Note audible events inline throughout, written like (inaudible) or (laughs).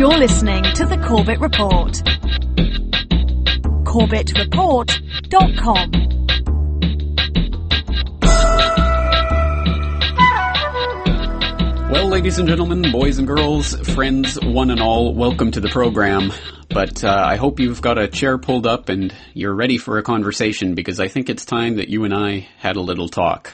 You're listening to the Corbett Report. CorbettReport.com. Well, ladies and gentlemen, boys and girls, friends, one and all, welcome to the program. But uh, I hope you've got a chair pulled up and you're ready for a conversation because I think it's time that you and I had a little talk.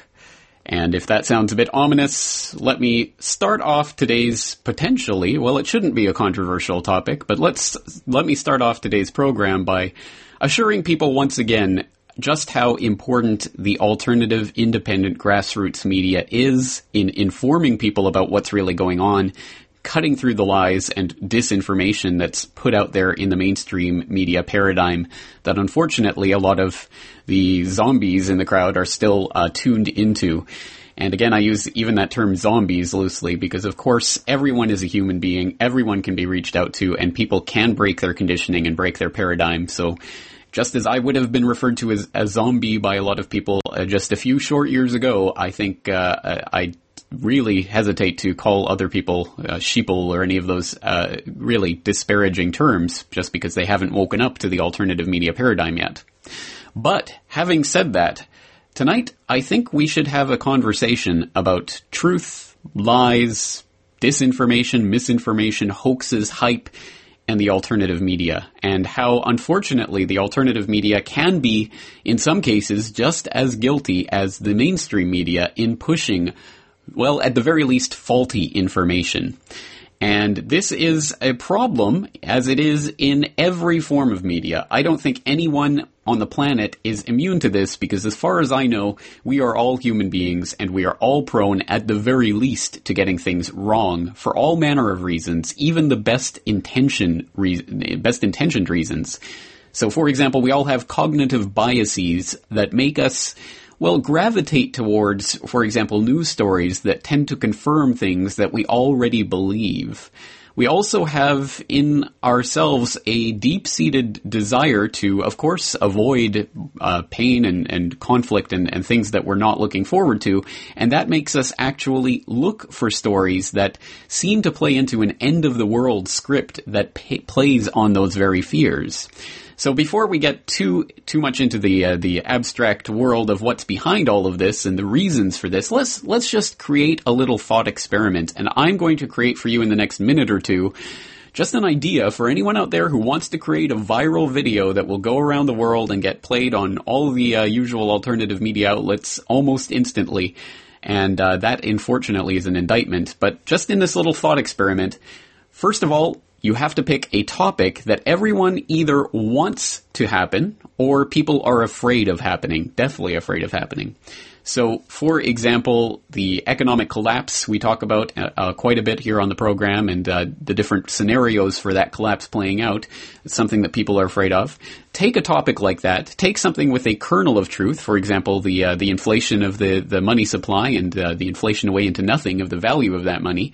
And if that sounds a bit ominous, let me start off today's potentially, well, it shouldn't be a controversial topic, but let's, let me start off today's program by assuring people once again just how important the alternative independent grassroots media is in informing people about what's really going on, cutting through the lies and disinformation that's put out there in the mainstream media paradigm that unfortunately a lot of the zombies in the crowd are still uh, tuned into. And again, I use even that term zombies loosely because of course everyone is a human being, everyone can be reached out to, and people can break their conditioning and break their paradigm. So just as I would have been referred to as a zombie by a lot of people uh, just a few short years ago, I think uh, I really hesitate to call other people uh, sheeple or any of those uh, really disparaging terms just because they haven't woken up to the alternative media paradigm yet. But having said that, tonight I think we should have a conversation about truth, lies, disinformation, misinformation, hoaxes, hype, and the alternative media, and how unfortunately the alternative media can be, in some cases, just as guilty as the mainstream media in pushing, well, at the very least, faulty information. And this is a problem, as it is in every form of media. I don't think anyone on the planet is immune to this because as far as I know, we are all human beings and we are all prone at the very least to getting things wrong for all manner of reasons, even the best intention, re- best intentioned reasons. So for example, we all have cognitive biases that make us well, gravitate towards, for example, news stories that tend to confirm things that we already believe. We also have in ourselves a deep-seated desire to, of course, avoid uh, pain and, and conflict and, and things that we're not looking forward to, and that makes us actually look for stories that seem to play into an end-of-the-world script that pay- plays on those very fears. So before we get too too much into the uh, the abstract world of what's behind all of this and the reasons for this, let's let's just create a little thought experiment. And I'm going to create for you in the next minute or two just an idea for anyone out there who wants to create a viral video that will go around the world and get played on all the uh, usual alternative media outlets almost instantly. And uh, that, unfortunately, is an indictment. But just in this little thought experiment, first of all, you have to pick a topic that everyone either wants to happen or people are afraid of happening, definitely afraid of happening. So, for example, the economic collapse we talk about uh, uh, quite a bit here on the program, and uh, the different scenarios for that collapse playing out. It's something that people are afraid of. Take a topic like that. Take something with a kernel of truth. For example, the uh, the inflation of the the money supply and uh, the inflation away into nothing of the value of that money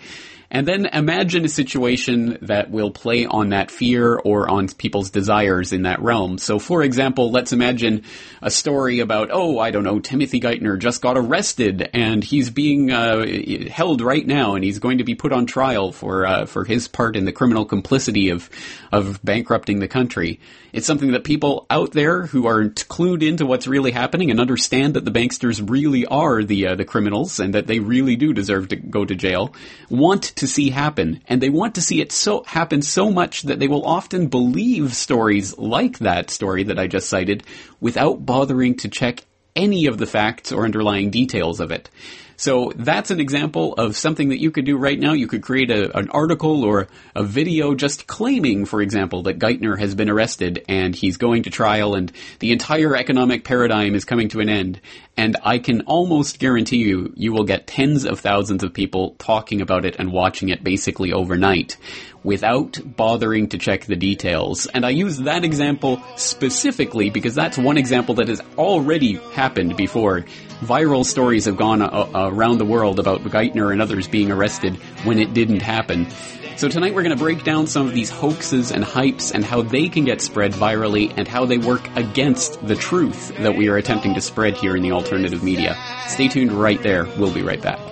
and then imagine a situation that will play on that fear or on people's desires in that realm. So, for example, let's imagine a story about, oh, I don't know, Timothy Geithner just got arrested and he's being uh, held right now and he's going to be put on trial for uh, for his part in the criminal complicity of of bankrupting the country. It's something that people out there who are clued into what's really happening and understand that the banksters really are the uh, the criminals and that they really do deserve to go to jail want to see happen, and they want to see it so happen so much that they will often believe stories like that story that I just cited without bothering to check any of the facts or underlying details of it. So that's an example of something that you could do right now. You could create a, an article or a video just claiming, for example, that Geithner has been arrested and he's going to trial and the entire economic paradigm is coming to an end. And I can almost guarantee you, you will get tens of thousands of people talking about it and watching it basically overnight without bothering to check the details. And I use that example specifically because that's one example that has already happened before. Viral stories have gone uh, around the world about Geithner and others being arrested when it didn't happen. So tonight we're going to break down some of these hoaxes and hypes and how they can get spread virally and how they work against the truth that we are attempting to spread here in the alternative media. Stay tuned right there. We'll be right back.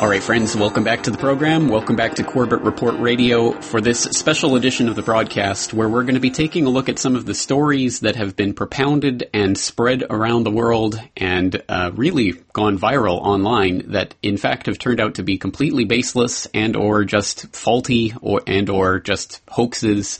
All right, friends, welcome back to the program. Welcome back to Corbett Report Radio for this special edition of the broadcast where we're going to be taking a look at some of the stories that have been propounded and spread around the world and uh, really gone viral online that in fact have turned out to be completely baseless and or just faulty or and or just hoaxes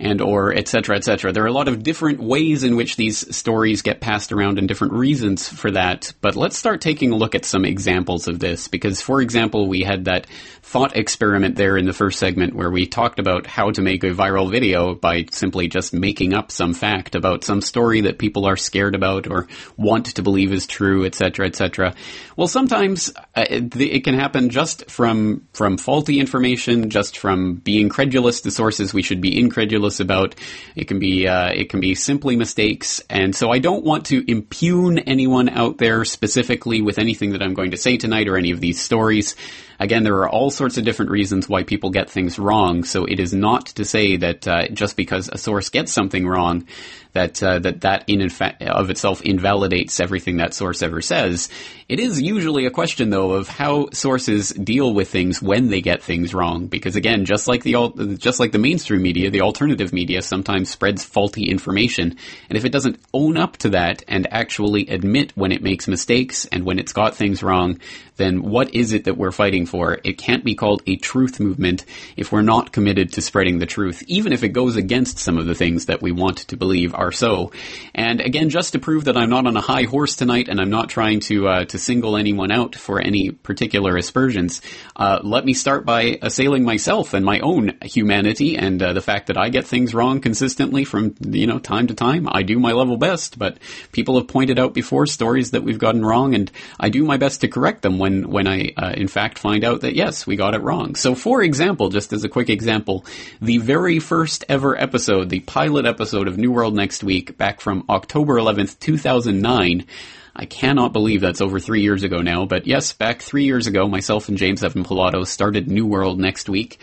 and or et cetera, et cetera. There are a lot of different ways in which these stories get passed around and different reasons for that. But let's start taking a look at some examples of this because, for example, we had that thought experiment there in the first segment where we talked about how to make a viral video by simply just making up some fact about some story that people are scared about or want to believe is true, et cetera, et cetera. Well, sometimes uh, it, it can happen just from, from faulty information, just from being credulous to sources we should be incredulous about. It can be uh, it can be simply mistakes, and so I don't want to impugn anyone out there specifically with anything that I'm going to say tonight or any of these stories. Again, there are all sorts of different reasons why people get things wrong, so it is not to say that uh, just because a source gets something wrong, that uh, that that in fact of itself invalidates everything that source ever says. It is usually a question though of how sources deal with things when they get things wrong, because again, just like the just like the mainstream media, the alternative media sometimes spreads faulty information, and if it doesn't own up to that and actually admit when it makes mistakes and when it's got things wrong, then what is it that we're fighting for? It can't be called a truth movement if we're not committed to spreading the truth, even if it goes against some of the things that we want to believe are so. And again, just to prove that I'm not on a high horse tonight and I'm not trying to uh, to single anyone out for any particular aspersions, uh, let me start by assailing myself and my own humanity and uh, the fact that I get things wrong consistently from you know time to time. I do my level best, but people have pointed out before stories that we've gotten wrong, and I do my best to correct them when when when I uh, in fact find out that yes, we got it wrong. So, for example, just as a quick example, the very first ever episode, the pilot episode of New World Next Week, back from October 11th, 2009. I cannot believe that's over three years ago now, but yes, back three years ago, myself and James Evans Pilato started New World next week.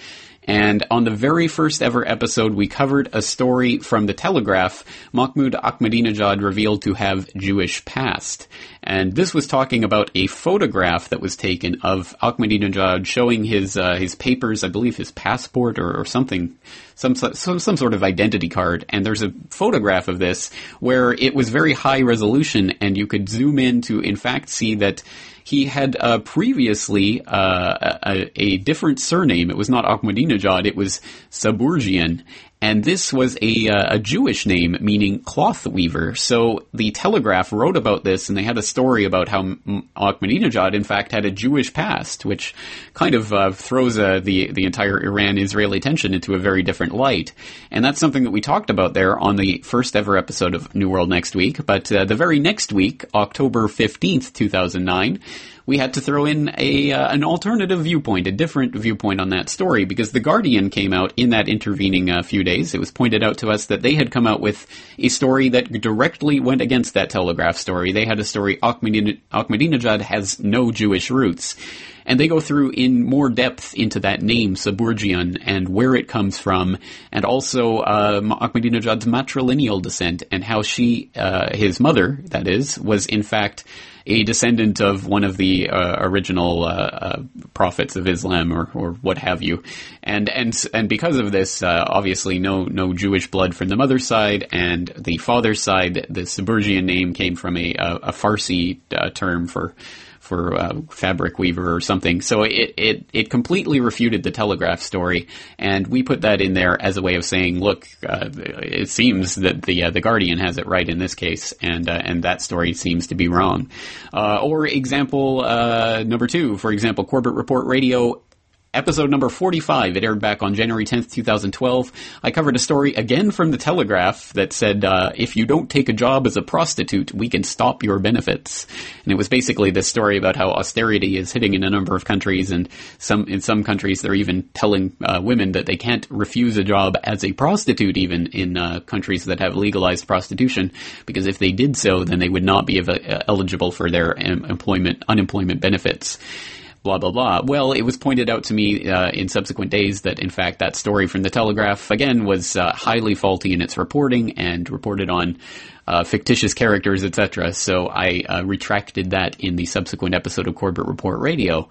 And on the very first ever episode, we covered a story from the Telegraph. Mahmoud Ahmadinejad revealed to have Jewish past. And this was talking about a photograph that was taken of Ahmadinejad showing his, uh, his papers, I believe his passport or, or something, some, some, some sort of identity card. And there's a photograph of this where it was very high resolution and you could zoom in to in fact see that he had uh, previously uh, a, a, different surname. It was not Ahmadinejad, it was Sabourjian. And this was a, uh, a Jewish name meaning cloth weaver. So the Telegraph wrote about this and they had a story about how Ahmadinejad in fact had a Jewish past, which kind of uh, throws uh, the, the entire Iran-Israeli tension into a very different light. And that's something that we talked about there on the first ever episode of New World Next Week. But uh, the very next week, October 15th, 2009, we had to throw in a uh, an alternative viewpoint, a different viewpoint on that story, because the Guardian came out in that intervening uh, few days. It was pointed out to us that they had come out with a story that directly went against that Telegraph story. They had a story Ahmadinejad has no Jewish roots. And they go through in more depth into that name, Sabourjian, and where it comes from, and also uh, Ahmadinejad's matrilineal descent, and how she, uh, his mother, that is, was in fact a descendant of one of the uh, original uh, uh, prophets of Islam or, or what have you. And, and, and because of this, uh, obviously no, no Jewish blood from the mother's side and the father's side, the Sabourjian name came from a, a, a Farsi uh, term for, for uh, fabric weaver or something. So it, it, it completely refuted the Telegraph story, and we put that in there as a way of saying, look, uh, it seems that the uh, the Guardian has it right in this case, and uh, and that story seems to be wrong. Uh, or example number two, for example, Corbett Report Radio episode number 45. It aired back on January 10th, 2012. I covered a story again from the Telegraph that said, uh, if you don't take a job as a prostitute, we can stop your benefits. And it was basically this story about how austerity is hitting in a number of countries, and some in some countries they're even telling uh, women that they can't refuse a job as a prostitute, even in uh, countries that have legalized prostitution, because if they did so, then they would not be uh, eligible for their employment unemployment benefits blah blah blah. Well, it was pointed out to me uh, in subsequent days that in fact that story from the Telegraph again was uh, highly faulty in its reporting and reported on uh, fictitious characters, etc. So I uh, retracted that in the subsequent episode of Corbett Report Radio.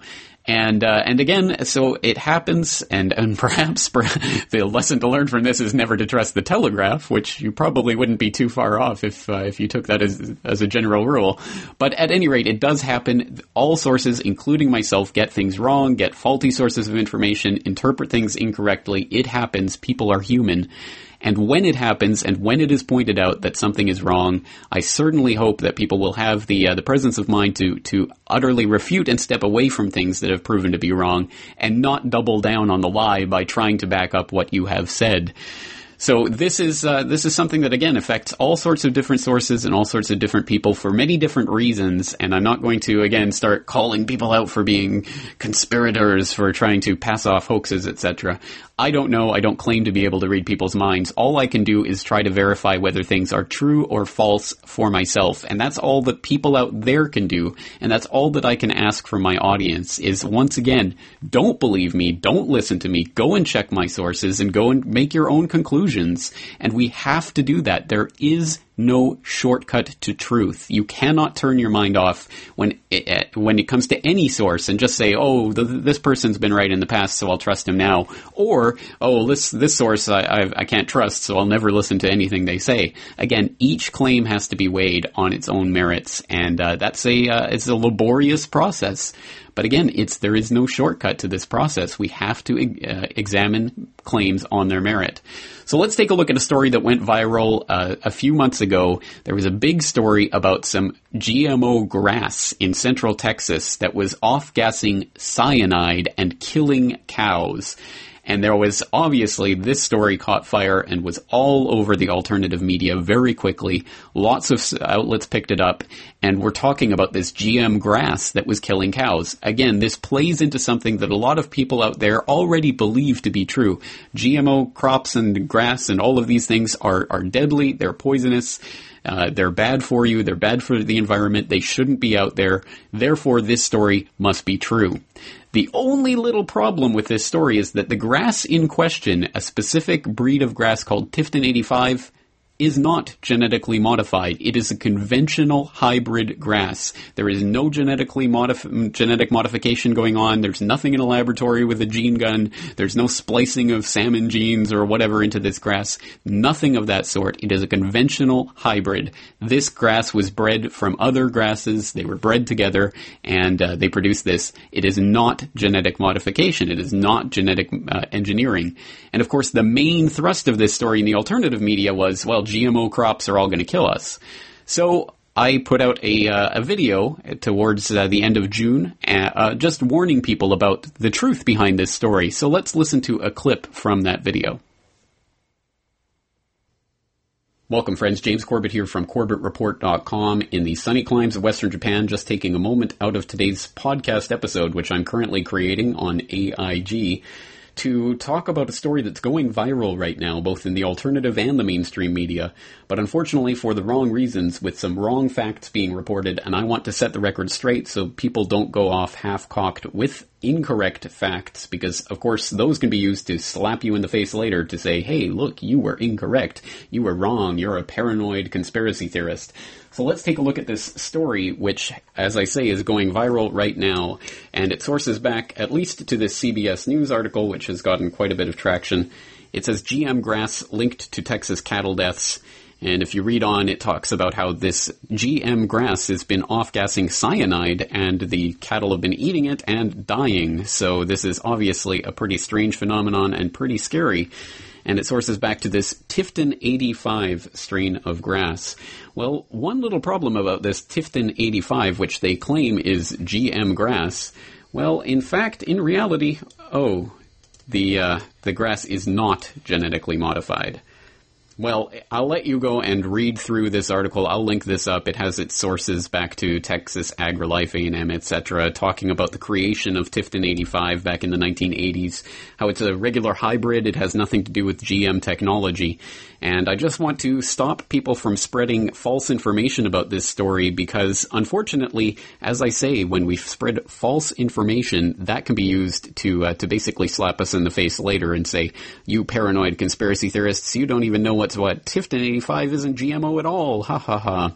And uh, and again, so it happens, and and (laughs) perhaps the lesson to learn from this is never to trust the Telegraph, which you probably wouldn't be too far off if uh, if you took that as as a general rule. But at any rate, it does happen. All sources, including myself, get things wrong, get faulty sources of information, interpret things incorrectly. It happens. People are human. And when it happens, and when it is pointed out that something is wrong, I certainly hope that people will have the uh, the presence of mind to to utterly refute and step away from things that have proven to be wrong, and not double down on the lie by trying to back up what you have said. So this is uh, this is something that again affects all sorts of different sources and all sorts of different people for many different reasons. And I'm not going to again start calling people out for being conspirators for trying to pass off hoaxes, etc. I don't know. I don't claim to be able to read people's minds. All I can do is try to verify whether things are true or false for myself. And that's all that people out there can do. And that's all that I can ask from my audience is once again, don't believe me. Don't listen to me. Go and check my sources and go and make your own conclusions. And we have to do that. There is no shortcut to truth. You cannot turn your mind off when it, when it comes to any source and just say, "Oh, the, this person's been right in the past, so I'll trust him now," or "Oh, this this source I, I, I can't trust, so I'll never listen to anything they say." Again, each claim has to be weighed on its own merits, and uh, that's a uh, it's a laborious process. But again, it's there is no shortcut to this process. We have to uh, examine claims on their merit. So let's take a look at a story that went viral uh, a few months ago. There was a big story about some GMO grass in central Texas that was off gassing cyanide and killing cows. And there was obviously this story caught fire and was all over the alternative media very quickly. Lots of outlets picked it up, and we're talking about this GM grass that was killing cows. Again, this plays into something that a lot of people out there already believe to be true. GMO crops and grass and all of these things are, are deadly, they're poisonous. Uh, they're bad for you. They're bad for the environment. They shouldn't be out there. Therefore, this story must be true. The only little problem with this story is that the grass in question, a specific breed of grass called Tifton 85, is not genetically modified. It is a conventional hybrid grass. There is no genetically modif- genetic modification going on. There's nothing in a laboratory with a gene gun. There's no splicing of salmon genes or whatever into this grass. Nothing of that sort. It is a conventional hybrid. This grass was bred from other grasses. They were bred together and uh, they produced this. It is not genetic modification. It is not genetic uh, engineering. And of course, the main thrust of this story in the alternative media was, well, GMO crops are all going to kill us. So I put out a, uh, a video towards uh, the end of June, uh, uh, just warning people about the truth behind this story. So let's listen to a clip from that video. Welcome, friends. James Corbett here from CorbettReport.com in the sunny climes of Western Japan. Just taking a moment out of today's podcast episode, which I'm currently creating on AIG to talk about a story that's going viral right now, both in the alternative and the mainstream media, but unfortunately for the wrong reasons, with some wrong facts being reported, and I want to set the record straight so people don't go off half-cocked with incorrect facts, because of course those can be used to slap you in the face later to say, hey, look, you were incorrect, you were wrong, you're a paranoid conspiracy theorist. So let's take a look at this story, which, as I say, is going viral right now, and it sources back at least to this CBS News article, which has gotten quite a bit of traction. It says GM grass linked to Texas cattle deaths. And if you read on, it talks about how this GM grass has been off-gassing cyanide and the cattle have been eating it and dying. So this is obviously a pretty strange phenomenon and pretty scary and it sources back to this Tifton 85 strain of grass. Well, one little problem about this Tifton 85, which they claim is GM grass, well, in fact, in reality, oh, the uh, the grass is not genetically modified. Well, I'll let you go and read through this article. I'll link this up. It has its sources back to Texas AgriLife, A&M, etc., talking about the creation of Tifton 85 back in the 1980s, how it's a regular hybrid. It has nothing to do with GM technology. And I just want to stop people from spreading false information about this story because unfortunately, as I say, when we spread false information, that can be used to, uh, to basically slap us in the face later and say, you paranoid conspiracy theorists, you don't even know what's what. Tifton 85 isn't GMO at all. Ha ha ha.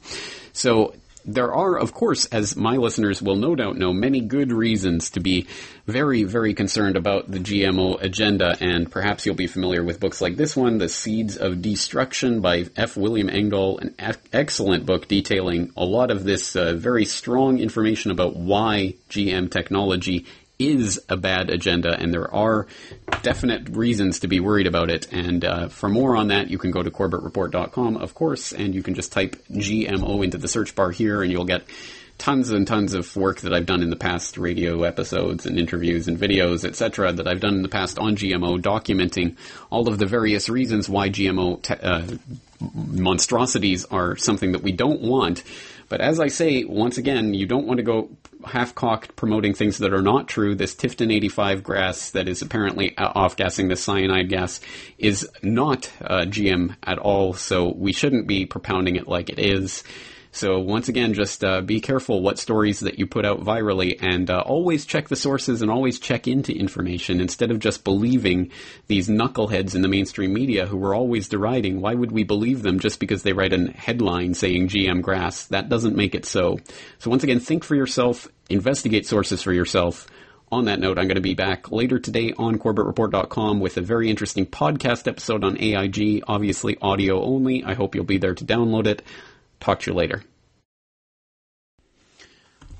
So there are, of course, as my listeners will no doubt know, many good reasons to be very, very concerned about the GMO agenda, and perhaps you'll be familiar with books like this one, The Seeds of Destruction by F. William Engdahl, an excellent book detailing a lot of this uh, very strong information about why GM technology is a bad agenda, and there are definite reasons to be worried about it. And uh, for more on that, you can go to CorbettReport.com, of course, and you can just type GMO into the search bar here, and you'll get tons and tons of work that I've done in the past, radio episodes and interviews and videos, etc., that I've done in the past on GMO, documenting all of the various reasons why GMO te- uh, monstrosities are something that we don't want. But as I say, once again, you don't want to go half-cocked promoting things that are not true. This Tifton 85 grass that is apparently off-gassing the cyanide gas is not uh, GM at all, so we shouldn't be propounding it like it is. So once again, just uh, be careful what stories that you put out virally, and uh, always check the sources and always check into information instead of just believing these knuckleheads in the mainstream media who are always deriding. Why would we believe them just because they write a headline saying GM grass? That doesn't make it so. So once again, think for yourself, investigate sources for yourself on that note, I'm going to be back later today on CorbettReport.com with a very interesting podcast episode on AIG, obviously audio only. I hope you'll be there to download it. Talk to you later.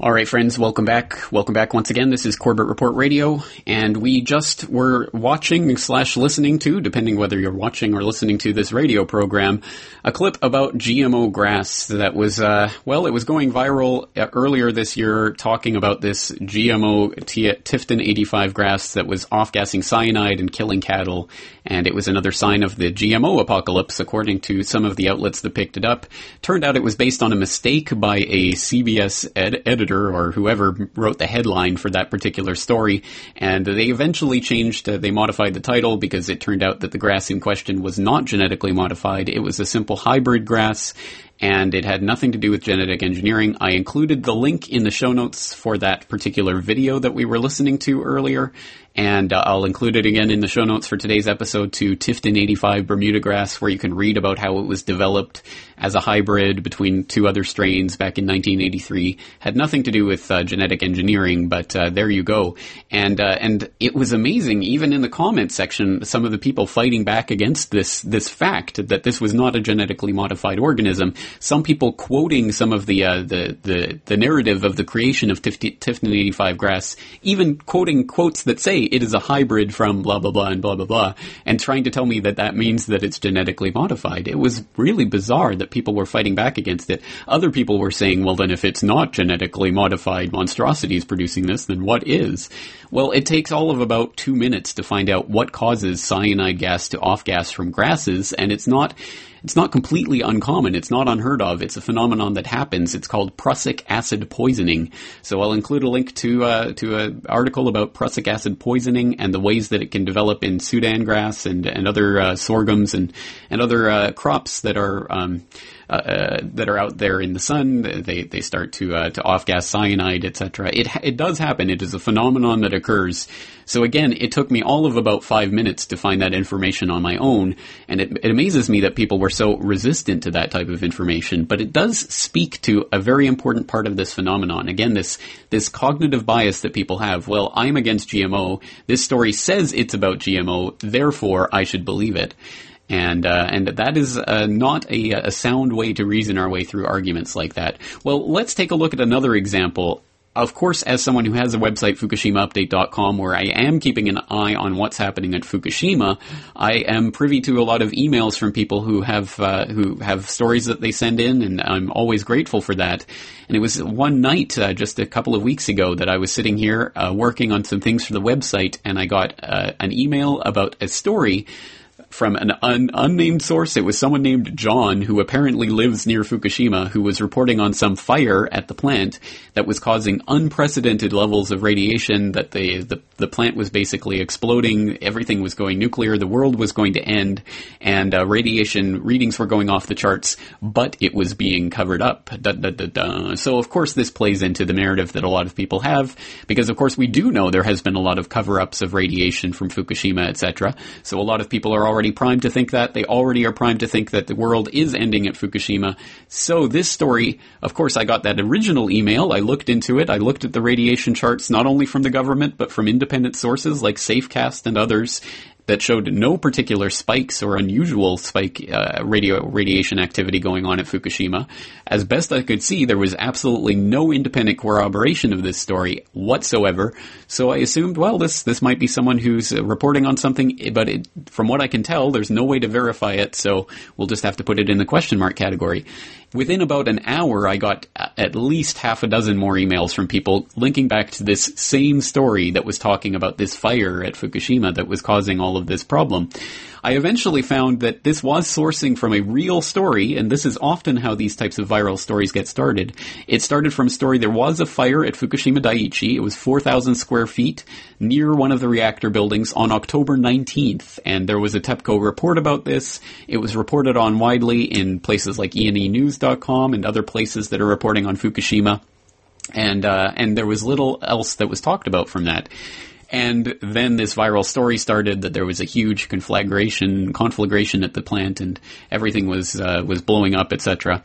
All right, friends, welcome back. Welcome back once again. This is Corbett Report Radio, and we just were watching slash listening to, depending whether you're watching or listening to this radio program, a clip about GMO grass that was, uh, well, it was going viral uh, earlier this year, talking about this GMO T- Tifton 85 grass that was off-gassing cyanide and killing cattle, and it was another sign of the GMO apocalypse, according to some of the outlets that picked it up. Turned out it was based on a mistake by a CBS ed- editor editor or whoever wrote the headline for that particular story, and they eventually changed, uh, they modified the title because it turned out that the grass in question was not genetically modified. It was a simple hybrid grass, and it had nothing to do with genetic engineering. I included the link in the show notes for that particular video that we were listening to earlier, and uh, I'll include it again in the show notes for today's episode to Tifton 85 Bermuda grass, where you can read about how it was developed as a hybrid between two other strains back in 1983. Had nothing to do with uh, genetic engineering, but uh, there you go. And uh, and it was amazing, even in the comment section, some of the people fighting back against this this fact that this was not a genetically modified organism. Some people quoting some of the uh, the, the the narrative of the creation of Tifton 85 grass, even quoting quotes that say it is a hybrid from blah blah blah and blah blah blah, and trying to tell me that that means that it's genetically modified. It was really bizarre that people were fighting back against it. Other people were saying, well, then if it's not genetically modified monstrosities producing this, then what is? Well, it takes all of about two minutes to find out what causes cyanide gas to off gas from grasses, and it's not it's not completely uncommon. It's not unheard of. It's a phenomenon that happens. It's called prussic acid poisoning. So I'll include a link to uh, to an article about prussic acid poisoning and the ways that it can develop in Sudan grass and and other uh, sorghums and and other uh, crops that are um, uh, uh, that are out there in the sun. They they start to uh, to off gas cyanide, etc. It it does happen. It is a phenomenon that occurs. So again, it took me all of about five minutes to find that information on my own, and it, it amazes me that people were so resistant to that type of information. But it does speak to a very important part of this phenomenon. Again, this this cognitive bias that people have. Well, I'm against GMO. This story says it's about GMO, therefore I should believe it and uh, and that is uh, not a, a sound way to reason our way through arguments like that. Well, let's take a look at another example of course, as someone who has a website, FukushimaUpdate.com, where I am keeping an eye on what's happening at Fukushima, I am privy to a lot of emails from people who have uh, who have stories that they send in, and I'm always grateful for that. And it was one night, uh, just a couple of weeks ago, that I was sitting here uh, working on some things for the website, and I got uh, an email about a story from an un- unnamed source. It was someone named John who apparently lives near Fukushima who was reporting on some fire at the plant that was causing unprecedented levels of radiation that the, the, the plant was basically exploding. Everything was going nuclear. The world was going to end and uh, radiation readings were going off the charts, but it was being covered up. Da, da, da, so of course this plays into the narrative that a lot of people have because of course we do know there has been a lot of cover-ups of radiation from Fukushima, etc. So a lot of people are already already primed to think that. They already are primed to think that the world is ending at Fukushima. So this story, of course, I got that original email. I looked into it. I looked at the radiation charts, not only from the government, but from independent sources like Safecast and others that showed no particular spikes or unusual spike uh, radio radiation activity going on at Fukushima. As best I could see, there was absolutely no independent corroboration of this story whatsoever. So I assumed, well, this this might be someone who's uh, reporting on something, but it, from what I can tell, there's no way to verify it. So we'll just have to put it in the question mark category. Within about an hour, I got at least half a dozen more emails from people linking back to this same story that was talking about this fire at Fukushima that was causing all of this problem. I eventually found that this was sourcing from a real story, and this is often how these types of viral stories get started. It started from a story there was a fire at Fukushima Daiichi. It was 4,000 square feet near one of the reactor buildings on October 19th, and there was a TEPCO report about this. It was reported on widely in places like enenews.com and other places that are reporting on Fukushima. And, uh, and there was little else that was talked about from that. And then this viral story started that there was a huge conflagration, conflagration at the plant, and everything was uh, was blowing up, etc.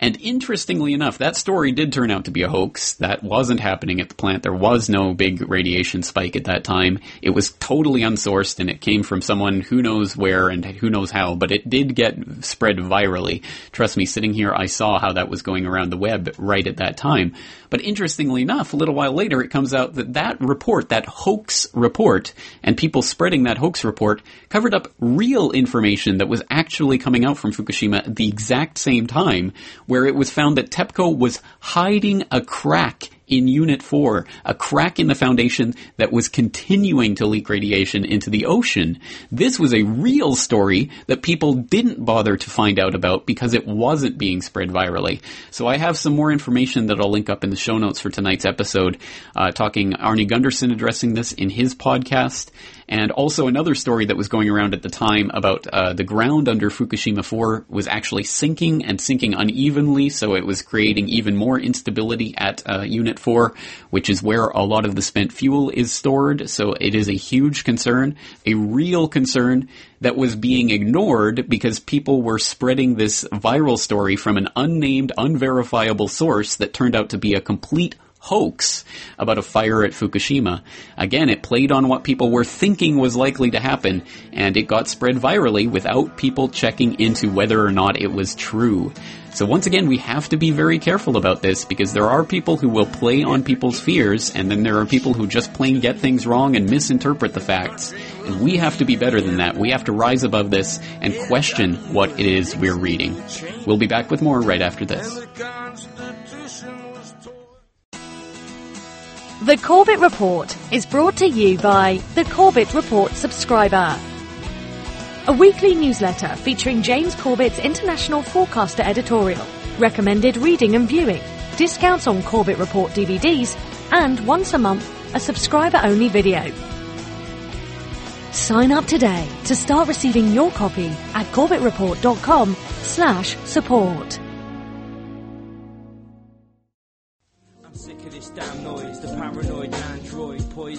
And interestingly enough, that story did turn out to be a hoax. That wasn't happening at the plant. There was no big radiation spike at that time. It was totally unsourced and it came from someone who knows where and who knows how, but it did get spread virally. Trust me, sitting here, I saw how that was going around the web right at that time. But interestingly enough, a little while later, it comes out that that report, that hoax report, and people spreading that hoax report covered up real information that was actually coming out from Fukushima at the exact same time where it was found that TEPCO was hiding a crack in Unit 4, a crack in the foundation that was continuing to leak radiation into the ocean. This was a real story that people didn't bother to find out about because it wasn't being spread virally. So I have some more information that I'll link up in the show notes for tonight's episode, uh, talking Arnie Gundersen addressing this in his podcast, and also another story that was going around at the time about uh, the ground under Fukushima 4 was actually sinking and sinking unevenly, so it was creating even more instability at uh, Unit 4, which is where a lot of the spent fuel is stored. So it is a huge concern, a real concern that was being ignored because people were spreading this viral story from an unnamed, unverifiable source that turned out to be a complete hoax about a fire at Fukushima. Again, it played on what people were thinking was likely to happen, and it got spread virally without people checking into whether or not it was true. So once again, we have to be very careful about this because there are people who will play on people's fears, and then there are people who just plain get things wrong and misinterpret the facts. And we have to be better than that. We have to rise above this and question what it is we're reading. We'll be back with more right after this. The Corbett Report is brought to you by the Corbett Report subscriber. A weekly newsletter featuring James Corbett's International Forecaster editorial, recommended reading and viewing, discounts on Corbett Report DVDs, and once a month, a subscriber only video. Sign up today to start receiving your copy at corbettreport.com slash support.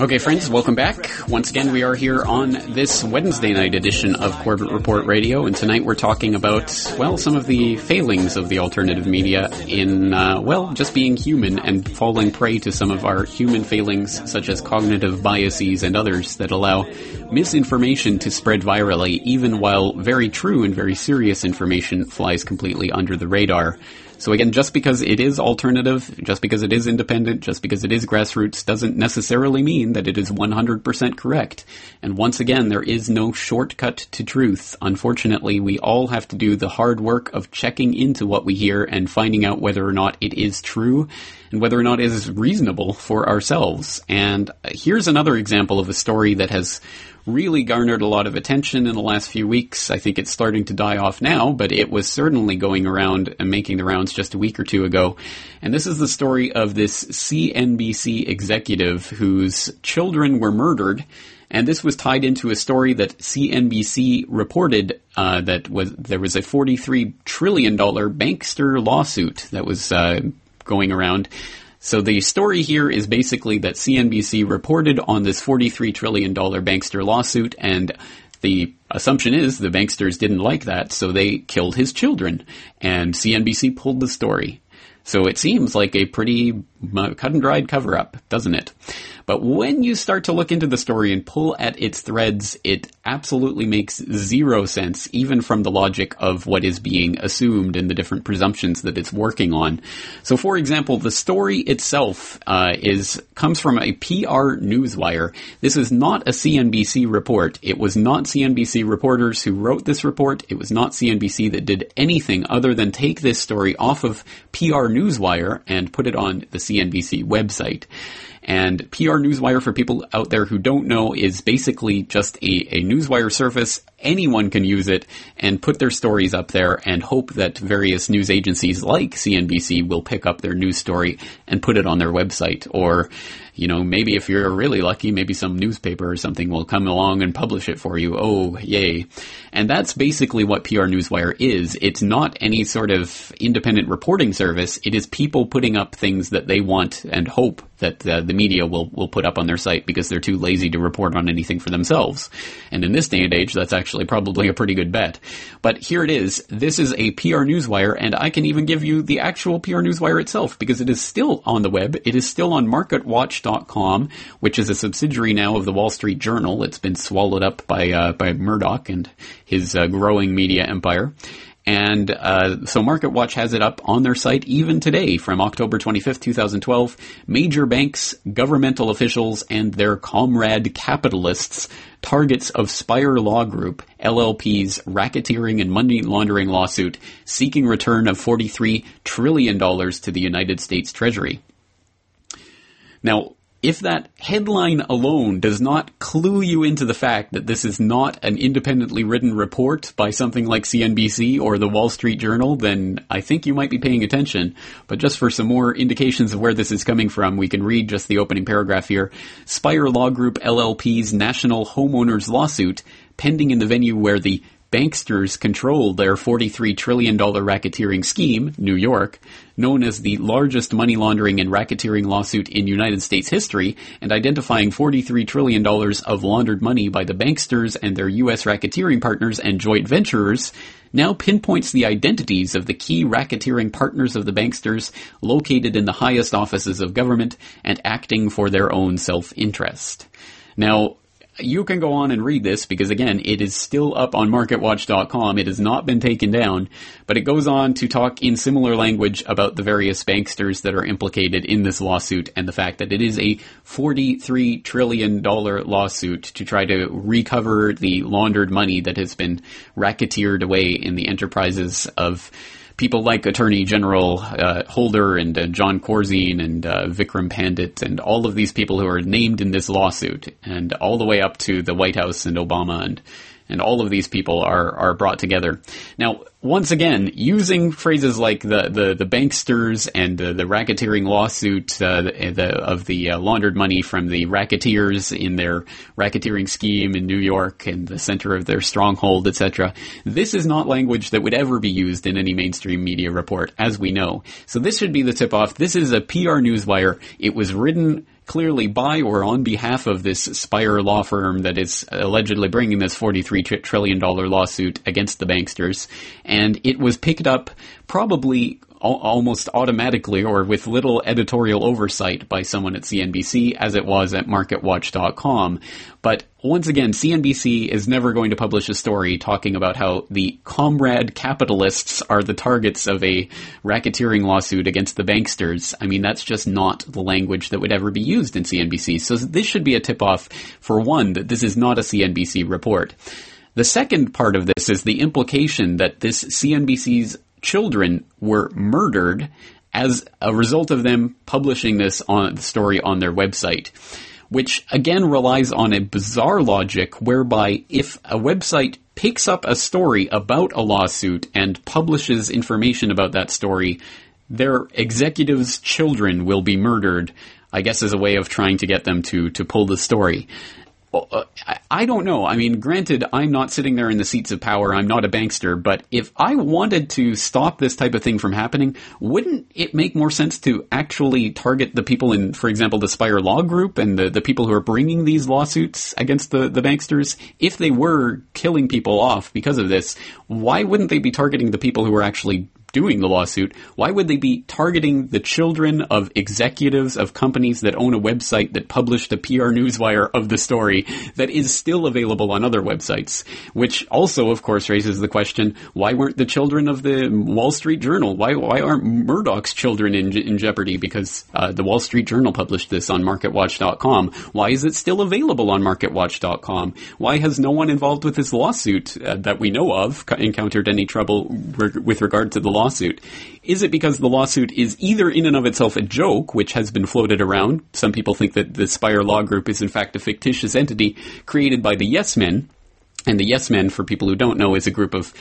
Okay, friends, welcome back. Once again, we are here on this Wednesday night edition of Corbett Report Radio, and tonight we're talking about, well, some of the failings of the alternative media in, uh, well, just being human and falling prey to some of our human failings, such as cognitive biases and others that allow misinformation to spread virally, even while very true and very serious information flies completely under the radar. So again, just because it is alternative, just because it is independent, just because it is grassroots doesn't necessarily mean that it is 100% correct. And once again, there is no shortcut to truth. Unfortunately, we all have to do the hard work of checking into what we hear and finding out whether or not it is true and whether or not it is reasonable for ourselves. And here's another example of a story that has really garnered a lot of attention in the last few weeks. I think it's starting to die off now, but it was certainly going around and making the rounds just a week or two ago. And this is the story of this CNBC executive whose children were murdered. And this was tied into a story that CNBC reported uh, that was there was a forty-three trillion dollar bankster lawsuit that was uh, going around so the story here is basically that CNBC reported on this $43 trillion bankster lawsuit and the assumption is the banksters didn't like that, so they killed his children, and CNBC pulled the story. So it seems like a pretty cut and dried cover up, doesn't it? But when you start to look into the story and pull at its threads, it absolutely makes zero sense, even from the logic of what is being assumed and the different presumptions that it's working on. So, for example, the story itself uh, is comes from a PR newswire. This is not a CNBC report. It was not CNBC reporters who wrote this report. It was not CNBC that did anything other than take this story off of PR Newswire and put it on the CNBC website. And PR Newswire, for people out there who don't know, is basically just a, a newswire service. Anyone can use it and put their stories up there and hope that various news agencies like CNBC will pick up their news story and put it on their website or you know, maybe if you're really lucky, maybe some newspaper or something will come along and publish it for you. Oh, yay. And that's basically what PR Newswire is. It's not any sort of independent reporting service. It is people putting up things that they want and hope that uh, the media will, will put up on their site because they're too lazy to report on anything for themselves. And in this day and age, that's actually probably a pretty good bet. But here it is. This is a PR Newswire, and I can even give you the actual PR Newswire itself because it is still on the web. It is still on MarketWatch.com, which is a subsidiary now of the Wall Street Journal. It's been swallowed up by uh, by Murdoch and his uh, growing media empire. And uh, so MarketWatch has it up on their site even today from October 25th, 2012. Major banks, governmental officials, and their comrade capitalists targets of Spire Law Group, LLP's racketeering and money laundering lawsuit seeking return of $43 trillion to the United States Treasury. Now, if that headline alone does not clue you into the fact that this is not an independently written report by something like CNBC or the Wall Street Journal, then I think you might be paying attention. But just for some more indications of where this is coming from, we can read just the opening paragraph here. Spire Law Group LLP's national homeowners lawsuit pending in the venue where the banksters controlled their $43 trillion racketeering scheme, New York, known as the largest money laundering and racketeering lawsuit in United States history, and identifying $43 trillion of laundered money by the banksters and their U.S. racketeering partners and joint venturers, now pinpoints the identities of the key racketeering partners of the banksters located in the highest offices of government and acting for their own self-interest. Now, you can go on and read this because again, it is still up on marketwatch.com. It has not been taken down, but it goes on to talk in similar language about the various banksters that are implicated in this lawsuit and the fact that it is a $43 trillion lawsuit to try to recover the laundered money that has been racketeered away in the enterprises of people like Attorney General uh, Holder and uh, Jon Corzine and uh, Vikram Pandit and all of these people who are named in this lawsuit, and all the way up to the White House and Obama and and all of these people are are brought together. Now, once again, using phrases like the the, the banksters and uh, the racketeering lawsuit uh, the, the, of the uh, laundered money from the racketeers in their racketeering scheme in New York and the center of their stronghold, etc. This is not language that would ever be used in any mainstream media report, as we know. So this should be the tip off. This is a PR newswire. It was written clearly by or on behalf of this Spire law firm that is allegedly bringing this $43 trillion lawsuit against the banksters. And it was picked up probably almost automatically or with little editorial oversight by someone at CNBC as it was at marketwatch.com. But once again, CNBC is never going to publish a story talking about how the comrade capitalists are the targets of a racketeering lawsuit against the banksters. I mean, that's just not the language that would ever be used in CNBC. So this should be a tip off for one that this is not a CNBC report. The second part of this is the implication that this CNBC's children were murdered as a result of them publishing this on story on their website. Which again relies on a bizarre logic whereby if a website picks up a story about a lawsuit and publishes information about that story, their executives' children will be murdered, I guess as a way of trying to get them to, to pull the story uh, I don't know. I mean, granted, I'm not sitting there in the seats of power. I'm not a bankster, but if I wanted to stop this type of thing from happening, wouldn't it make more sense to actually target the people in, for example, the Spire Law Group and the, the people who are bringing these lawsuits against the, the banksters? If they were killing people off because of this, why wouldn't they be targeting the people who are actually doing the lawsuit, why would they be targeting the children of executives of companies that own a website that published a PR newswire of the story that is still available on other websites? Which also, of course, raises the question, why weren't the children of the Wall Street Journal, why, why aren't Murdoch's children in, in jeopardy? Because uh, the Wall Street Journal published this on MarketWatch.com. Why is it still available on MarketWatch.com? Why has no one involved with this lawsuit uh, that we know of encountered any trouble re- with regard to the law lawsuit. Is it because the lawsuit is either in and of itself a joke, which has been floated around? Some people think that the Spire Law Group is in fact a fictitious entity created by the Yes Men. And the Yes Men, for people who don't know, is a group of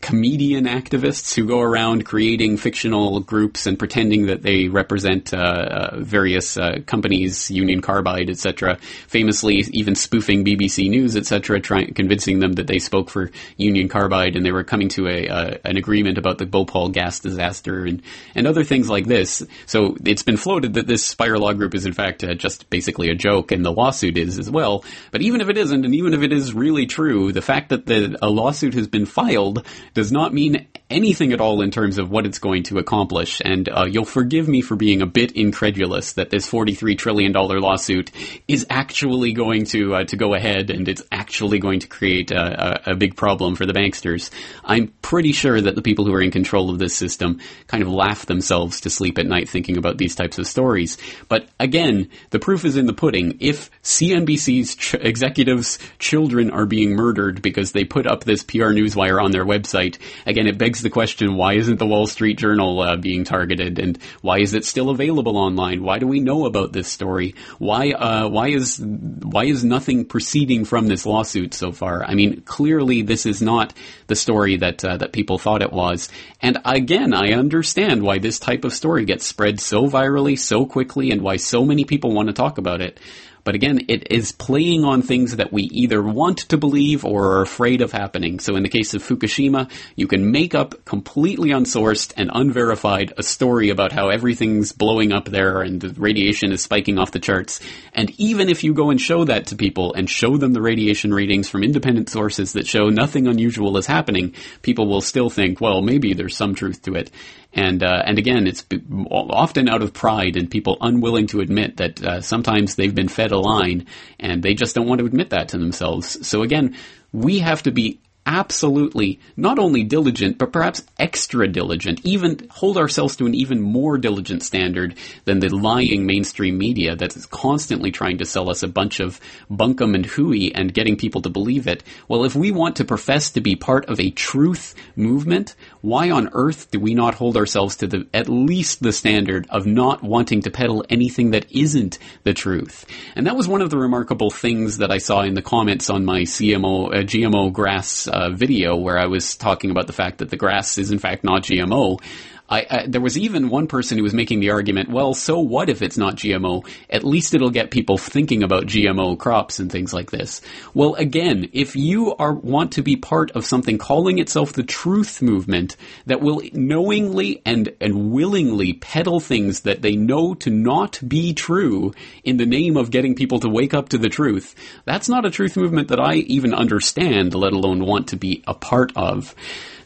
comedian activists who go around creating fictional groups and pretending that they represent uh, uh, various uh, companies, Union Carbide, etc. Famously, even spoofing BBC News, etc., trying convincing them that they spoke for Union Carbide and they were coming to a uh, an agreement about the Bhopal gas disaster and and other things like this. So it's been floated that this Spire Law Group is in fact uh, just basically a joke, and the lawsuit is as well. But even if it isn't, and even if it is really true, the fact that the, a lawsuit has been filed does not mean anything at all in terms of what it's going to accomplish. And uh, you'll forgive me for being a bit incredulous that this $43 trillion lawsuit is actually going to uh, to go ahead and it's actually going to create a, a, a, big problem for the banksters. I'm pretty sure that the people who are in control of this system kind of laugh themselves to sleep at night thinking about these types of stories. But again, the proof is in the pudding. If CNBC's ch- executives' children are being murdered because they put up this PR newswire on their website, again, it begs the question: Why isn't the Wall Street Journal uh, being targeted, and why is it still available online? Why do we know about this story? Why uh, why is why is nothing proceeding from this lawsuit so far? I mean, clearly this is not the story that uh, that people thought it was. And again, I understand why this type of story gets spread so virally, so quickly, and why so many people want to talk about it. But again, it is playing on things that we either want to believe or are afraid of happening. So in the case of Fukushima, you can make up completely unsourced and unverified a story about how everything's blowing up there and the radiation is spiking off the charts. And even if you go and show that to people and show them the radiation readings from independent sources that show nothing unusual is happening, people will still think, well, maybe there's some truth to it. And uh, and again, it's often out of pride and people unwilling to admit that uh, sometimes they've been fed a line and they just don't want to admit that to themselves. So again, we have to be absolutely not only diligent, but perhaps extra diligent, even hold ourselves to an even more diligent standard than the lying mainstream media that is constantly trying to sell us a bunch of bunkum and hooey and getting people to believe it. Well, if we want to profess to be part of a truth movement, why on earth do we not hold ourselves to the, at least the standard of not wanting to peddle anything that isn't the truth? And that was one of the remarkable things that I saw in the comments on my CMO, uh, GMO grass uh, video where I was talking about the fact that the grass is in fact not GMO. I, I, there was even one person who was making the argument, well, so what if it's not GMO? At least it'll get people thinking about GMO crops and things like this. Well, again, if you are want to be part of something calling itself the truth movement that will knowingly and and willingly peddle things that they know to not be true in the name of getting people to wake up to the truth, that's not a truth movement that I even understand, let alone want to be a part of.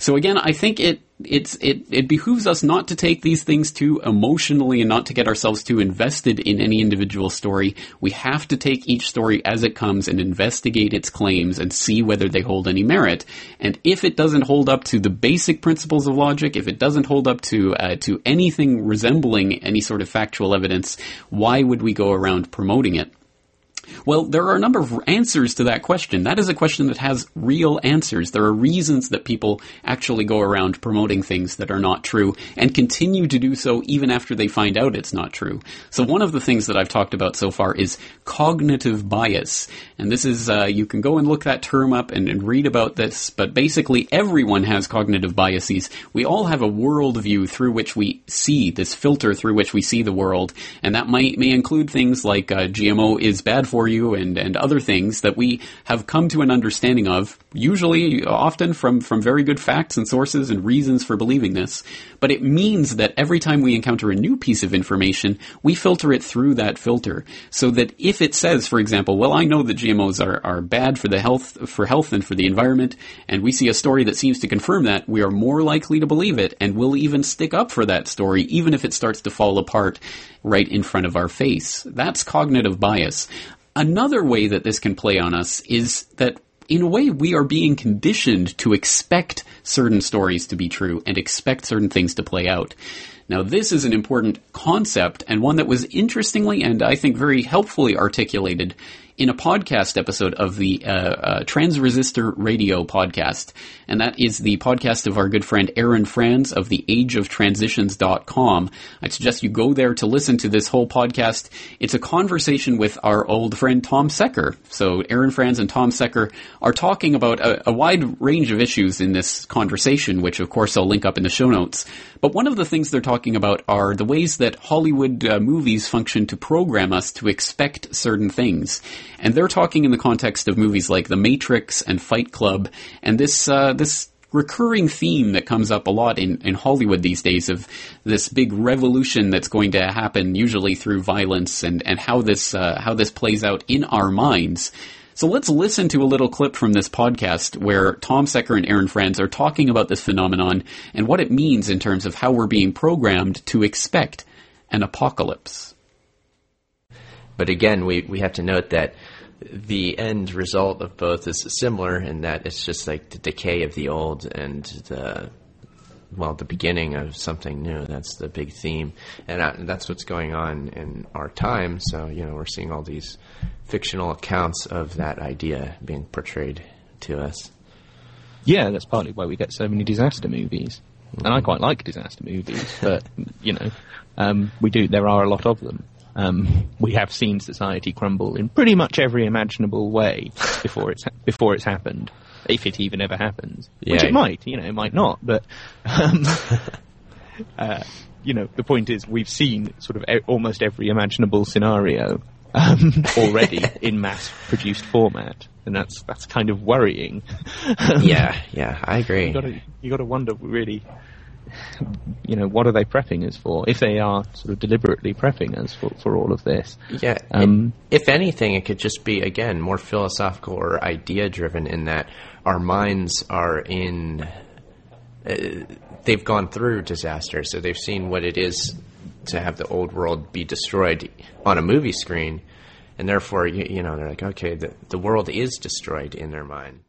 So again, I think it it's it it behooves us not to take these things too emotionally and not to get ourselves too invested in any individual story. We have to take each story as it comes and investigate its claims and see whether they hold any merit. And if it doesn't hold up to the basic principles of logic, if it doesn't hold up to uh, to anything resembling any sort of factual evidence, why would we go around promoting it? Well, there are a number of answers to that question. That is a question that has real answers. There are reasons that people actually go around promoting things that are not true and continue to do so even after they find out it's not true. So one of the things that I've talked about so far is cognitive bias. And this is, uh, you can go and look that term up and, and read about this, but basically everyone has cognitive biases. We all have a worldview through which we see, this filter through which we see the world. And that might, may include things like uh, GMO is bad for for you and, and other things that we have come to an understanding of, usually often from, from very good facts and sources and reasons for believing this. But it means that every time we encounter a new piece of information, we filter it through that filter. So that if it says, for example, well, I know that GMOs are, are bad for the health, for health and for the environment, and we see a story that seems to confirm that, we are more likely to believe it and will even stick up for that story, even if it starts to fall apart right in front of our face. That's cognitive bias. Another way that this can play on us is that in a way, we are being conditioned to expect certain stories to be true and expect certain things to play out. Now, this is an important concept and one that was interestingly and I think very helpfully articulated in a podcast episode of the uh, uh, Transresistor Radio podcast. And that is the podcast of our good friend Aaron Franz of the ageoftransitions.com. I suggest you go there to listen to this whole podcast. It's a conversation with our old friend Tom Secker. So Aaron Franz and Tom Secker are talking about a, a wide range of issues in this conversation, which of course I'll link up in the show notes. But one of the things they're talking about are the ways that Hollywood uh, movies function to program us to expect certain things. And they're talking in the context of movies like The Matrix and Fight Club, and this, uh, this recurring theme that comes up a lot in, in Hollywood these days of this big revolution that's going to happen usually through violence and, and how this, uh, how this plays out in our minds. So let's listen to a little clip from this podcast where Tom Secker and Aaron Franz are talking about this phenomenon and what it means in terms of how we're being programmed to expect an apocalypse. But again, we, we have to note that the end result of both is similar in that it's just like the decay of the old and the well, the beginning of something new. That's the big theme, and that's what's going on in our time. So you know, we're seeing all these fictional accounts of that idea being portrayed to us. Yeah, that's partly why we get so many disaster movies, mm-hmm. and I quite like disaster movies, but you know, um, we do. There are a lot of them. Um, we have seen society crumble in pretty much every imaginable way (laughs) before it's before it's happened if it even ever happens. Yeah. Which it might, you know, it might not, but, um, (laughs) uh, you know, the point is we've seen sort of e- almost every imaginable scenario um, (laughs) already in mass-produced format, and that's that's kind of worrying. yeah, yeah, I agree. You got you got to wonder really, you know, what are they prepping us for? If they are sort of deliberately prepping us for, for all of this. Yeah. Um, if anything, it could just be again more philosophical or idea-driven in that our minds are in. Uh, they've gone through disaster, so they've seen what it is to have the old world be destroyed on a movie screen, and therefore, you, you know, they're like, okay, the the world is destroyed in their mind.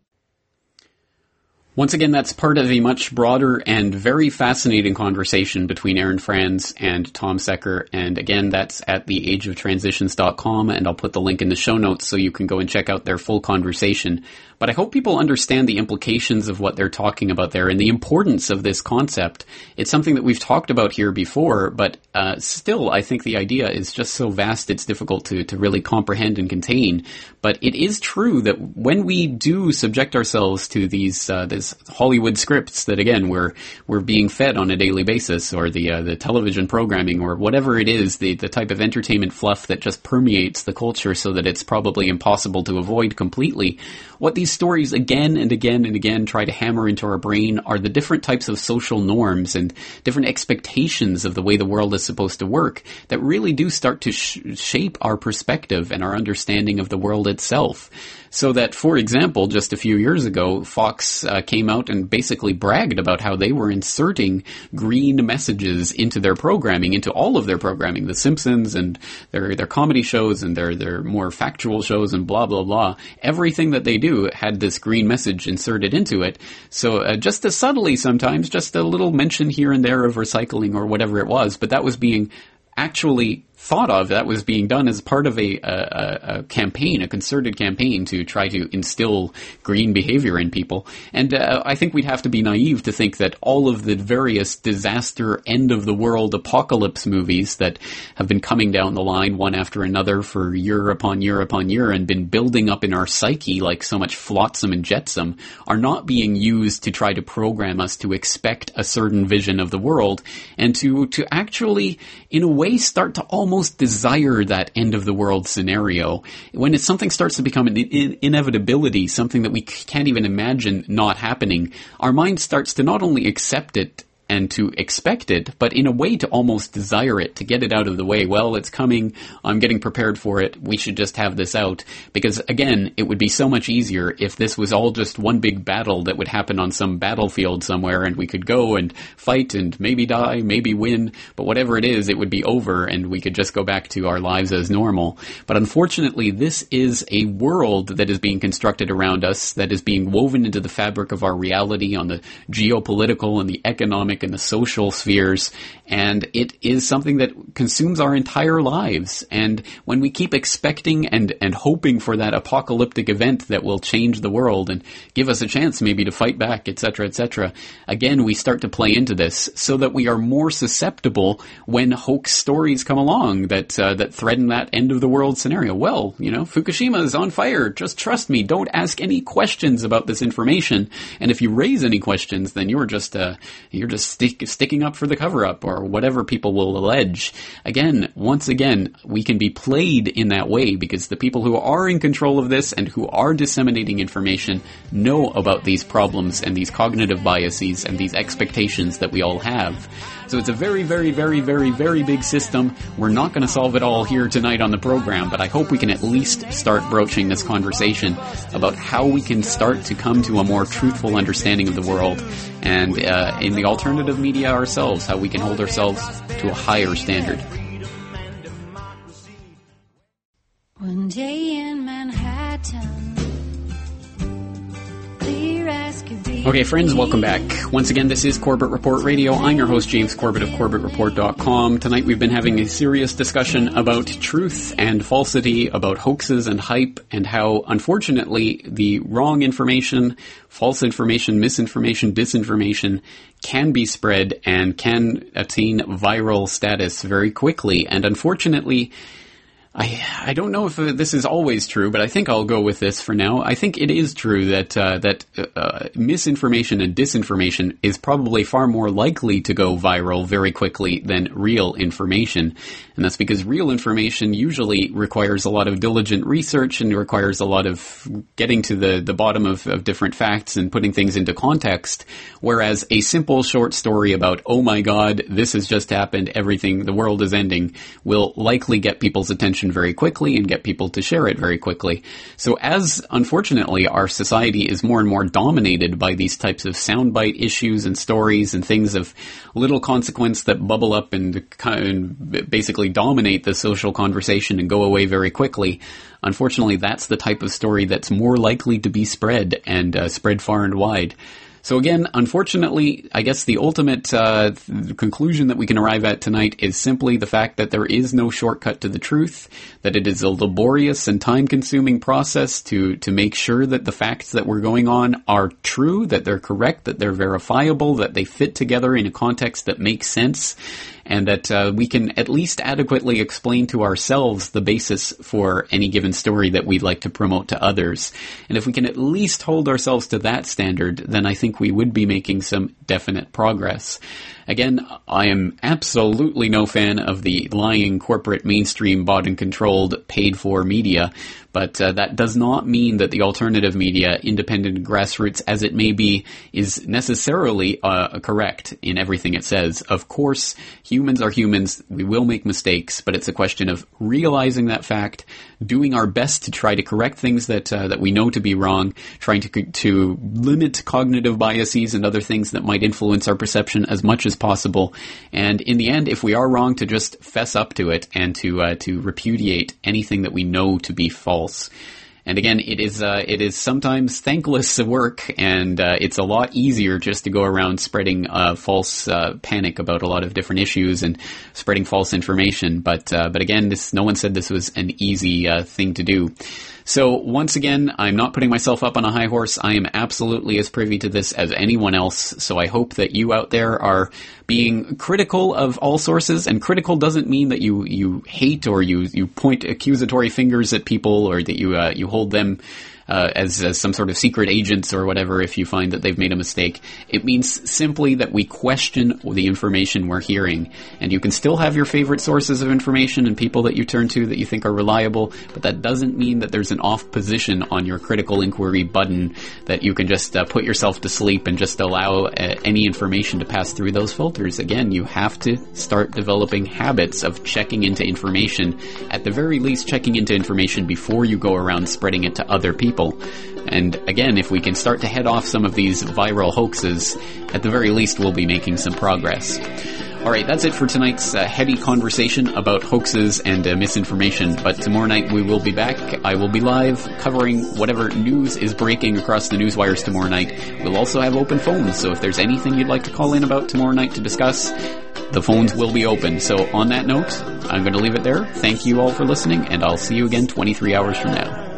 Once again, that's part of a much broader and very fascinating conversation between Aaron Franz and Tom Secker. And again, that's at theageoftransitions.com, and I'll put the link in the show notes so you can go and check out their full conversation. But I hope people understand the implications of what they're talking about there and the importance of this concept. It's something that we've talked about here before, but uh, still, I think the idea is just so vast it's difficult to, to really comprehend and contain. But it is true that when we do subject ourselves to these uh, this Hollywood scripts that again we're we're being fed on a daily basis, or the uh, the television programming, or whatever it is, the the type of entertainment fluff that just permeates the culture, so that it's probably impossible to avoid completely. What these stories again and again and again try to hammer into our brain are the different types of social norms and different expectations of the way the world is supposed to work that really do start to sh- shape our perspective and our understanding of the world itself. So that, for example, just a few years ago, Fox uh, came out and basically bragged about how they were inserting green messages into their programming, into all of their programming, The Simpsons and their their comedy shows and their their more factual shows and blah blah blah. Everything that they do had this green message inserted into it. So uh, just as subtly sometimes, just a little mention here and there of recycling or whatever it was, but that was being actually thought of that was being done as part of a, a, a, campaign, a concerted campaign to try to instill green behavior in people. And uh, I think we'd have to be naive to think that all of the various disaster, end of the world apocalypse movies that have been coming down the line one after another for year upon year upon year and been building up in our psyche like so much flotsam and jetsam are not being used to try to program us to expect a certain vision of the world and to, to actually, in a way, start to almost almost desire that end of the world scenario. When it's, something starts to become an in- inevitability, something that we can't even imagine not happening, our mind starts to not only accept it and to expect it, but in a way to almost desire it, to get it out of the way. Well, it's coming. I'm getting prepared for it. We should just have this out. Because again, it would be so much easier if this was all just one big battle that would happen on some battlefield somewhere and we could go and fight and maybe die, maybe win. But whatever it is, it would be over and we could just go back to our lives as normal. But unfortunately, this is a world that is being constructed around us, that is being woven into the fabric of our reality on the geopolitical and the economic and the social spheres, and it is something that consumes our entire lives. And when we keep expecting and, and hoping for that apocalyptic event that will change the world and give us a chance maybe to fight back, etc., etc., again, we start to play into this so that we are more susceptible when hoax stories come along that, uh, that threaten that end of the world scenario. Well, you know, Fukushima is on fire. Just trust me. Don't ask any questions about this information. And if you raise any questions, then you're just, uh, you're just stick, sticking up for the cover up or whatever people will allege. Again, once again, we can be played in that way because the people who are in control of this and who are disseminating information know about these problems and these cognitive biases and these expectations that we all have. So it's a very, very, very, very, very big system. We're not going to solve it all here tonight on the program, but I hope we can at least start broaching this conversation about how we can start to come to a more truthful understanding of the world and uh, in the alternative media ourselves, how we can hold ourselves to a higher standard. Okay, friends, welcome back. Once again, this is Corbett Report Radio. I'm your host, James Corbett of CorbettReport.com. Tonight we've been having a serious discussion about truth and falsity, about hoaxes and hype, and how, unfortunately, the wrong information, false information, misinformation, disinformation can be spread and can attain viral status very quickly. And unfortunately, I I don't know if uh, this is always true, but I think I'll go with this for now. I think it is true that uh, that uh, uh, misinformation and disinformation is probably far more likely to go viral very quickly than real information, and that's because real information usually requires a lot of diligent research and requires a lot of getting to the the bottom of, of different facts and putting things into context. Whereas a simple short story about oh my god this has just happened everything the world is ending will likely get people's attention attention very quickly and get people to share it very quickly. So as unfortunately our society is more and more dominated by these types of soundbite issues and stories and things of little consequence that bubble up and basically dominate the social conversation and go away very quickly. Unfortunately, that's the type of story that's more likely to be spread and uh, spread far and wide. So again, unfortunately, I guess the ultimate uh, conclusion that we can arrive at tonight is simply the fact that there is no shortcut to the truth, that it is a laborious and time-consuming process to to make sure that the facts that we're going on are true, that they're correct, that they're verifiable, that they fit together in a context that makes sense, and that uh, we can at least adequately explain to ourselves the basis for any given story that we'd like to promote to others. And if we can at least hold ourselves to that standard, then I think we would be making some definite progress. Again, I am absolutely no fan of the lying corporate mainstream bought and controlled paid for media, but uh, that does not mean that the alternative media, independent grassroots as it may be, is necessarily uh, correct in everything it says. Of course, humans are humans. We will make mistakes, but it's a question of realizing that fact, doing our best to try to correct things that uh, that we know to be wrong, trying to to limit cognitive biases and other things that might influence our perception as much as possible. And in the end, if we are wrong, to just fess up to it and to uh, to repudiate anything that we know to be false else and again, it is uh, it is sometimes thankless (laughs) work, and uh, it's a lot easier just to go around spreading uh, false uh, panic about a lot of different issues and spreading false information. But uh, but again, this no one said this was an easy uh, thing to do. So once again, I'm not putting myself up on a high horse. I am absolutely as privy to this as anyone else. So I hope that you out there are being critical of all sources. And critical doesn't mean that you you hate or you you point accusatory fingers at people or that you you hold them uh, as, as some sort of secret agents or whatever if you find that they've made a mistake. It means simply that we question the information we're hearing. And you can still have your favorite sources of information and people that you turn to that you think are reliable, but that doesn't mean that there's an off position on your critical inquiry button that you can just uh, put yourself to sleep and just allow uh, any information to pass through those filters. Again, you have to start developing habits of checking into information, at the very least checking into information before you go around spreading it to other people. And again, if we can start to head off some of these viral hoaxes, at the very least we'll be making some progress. Alright, that's it for tonight's uh, conversation about hoaxes and uh, misinformation. But tomorrow night we will be back. I will be live covering whatever news is breaking across the news wires tomorrow night. We'll also have open phones, so if there's anything you'd like to call in about tomorrow night to discuss, the phones will be open. So on that note, I'm going to leave it there. Thank you all for listening, and I'll see you again 23 hours from now.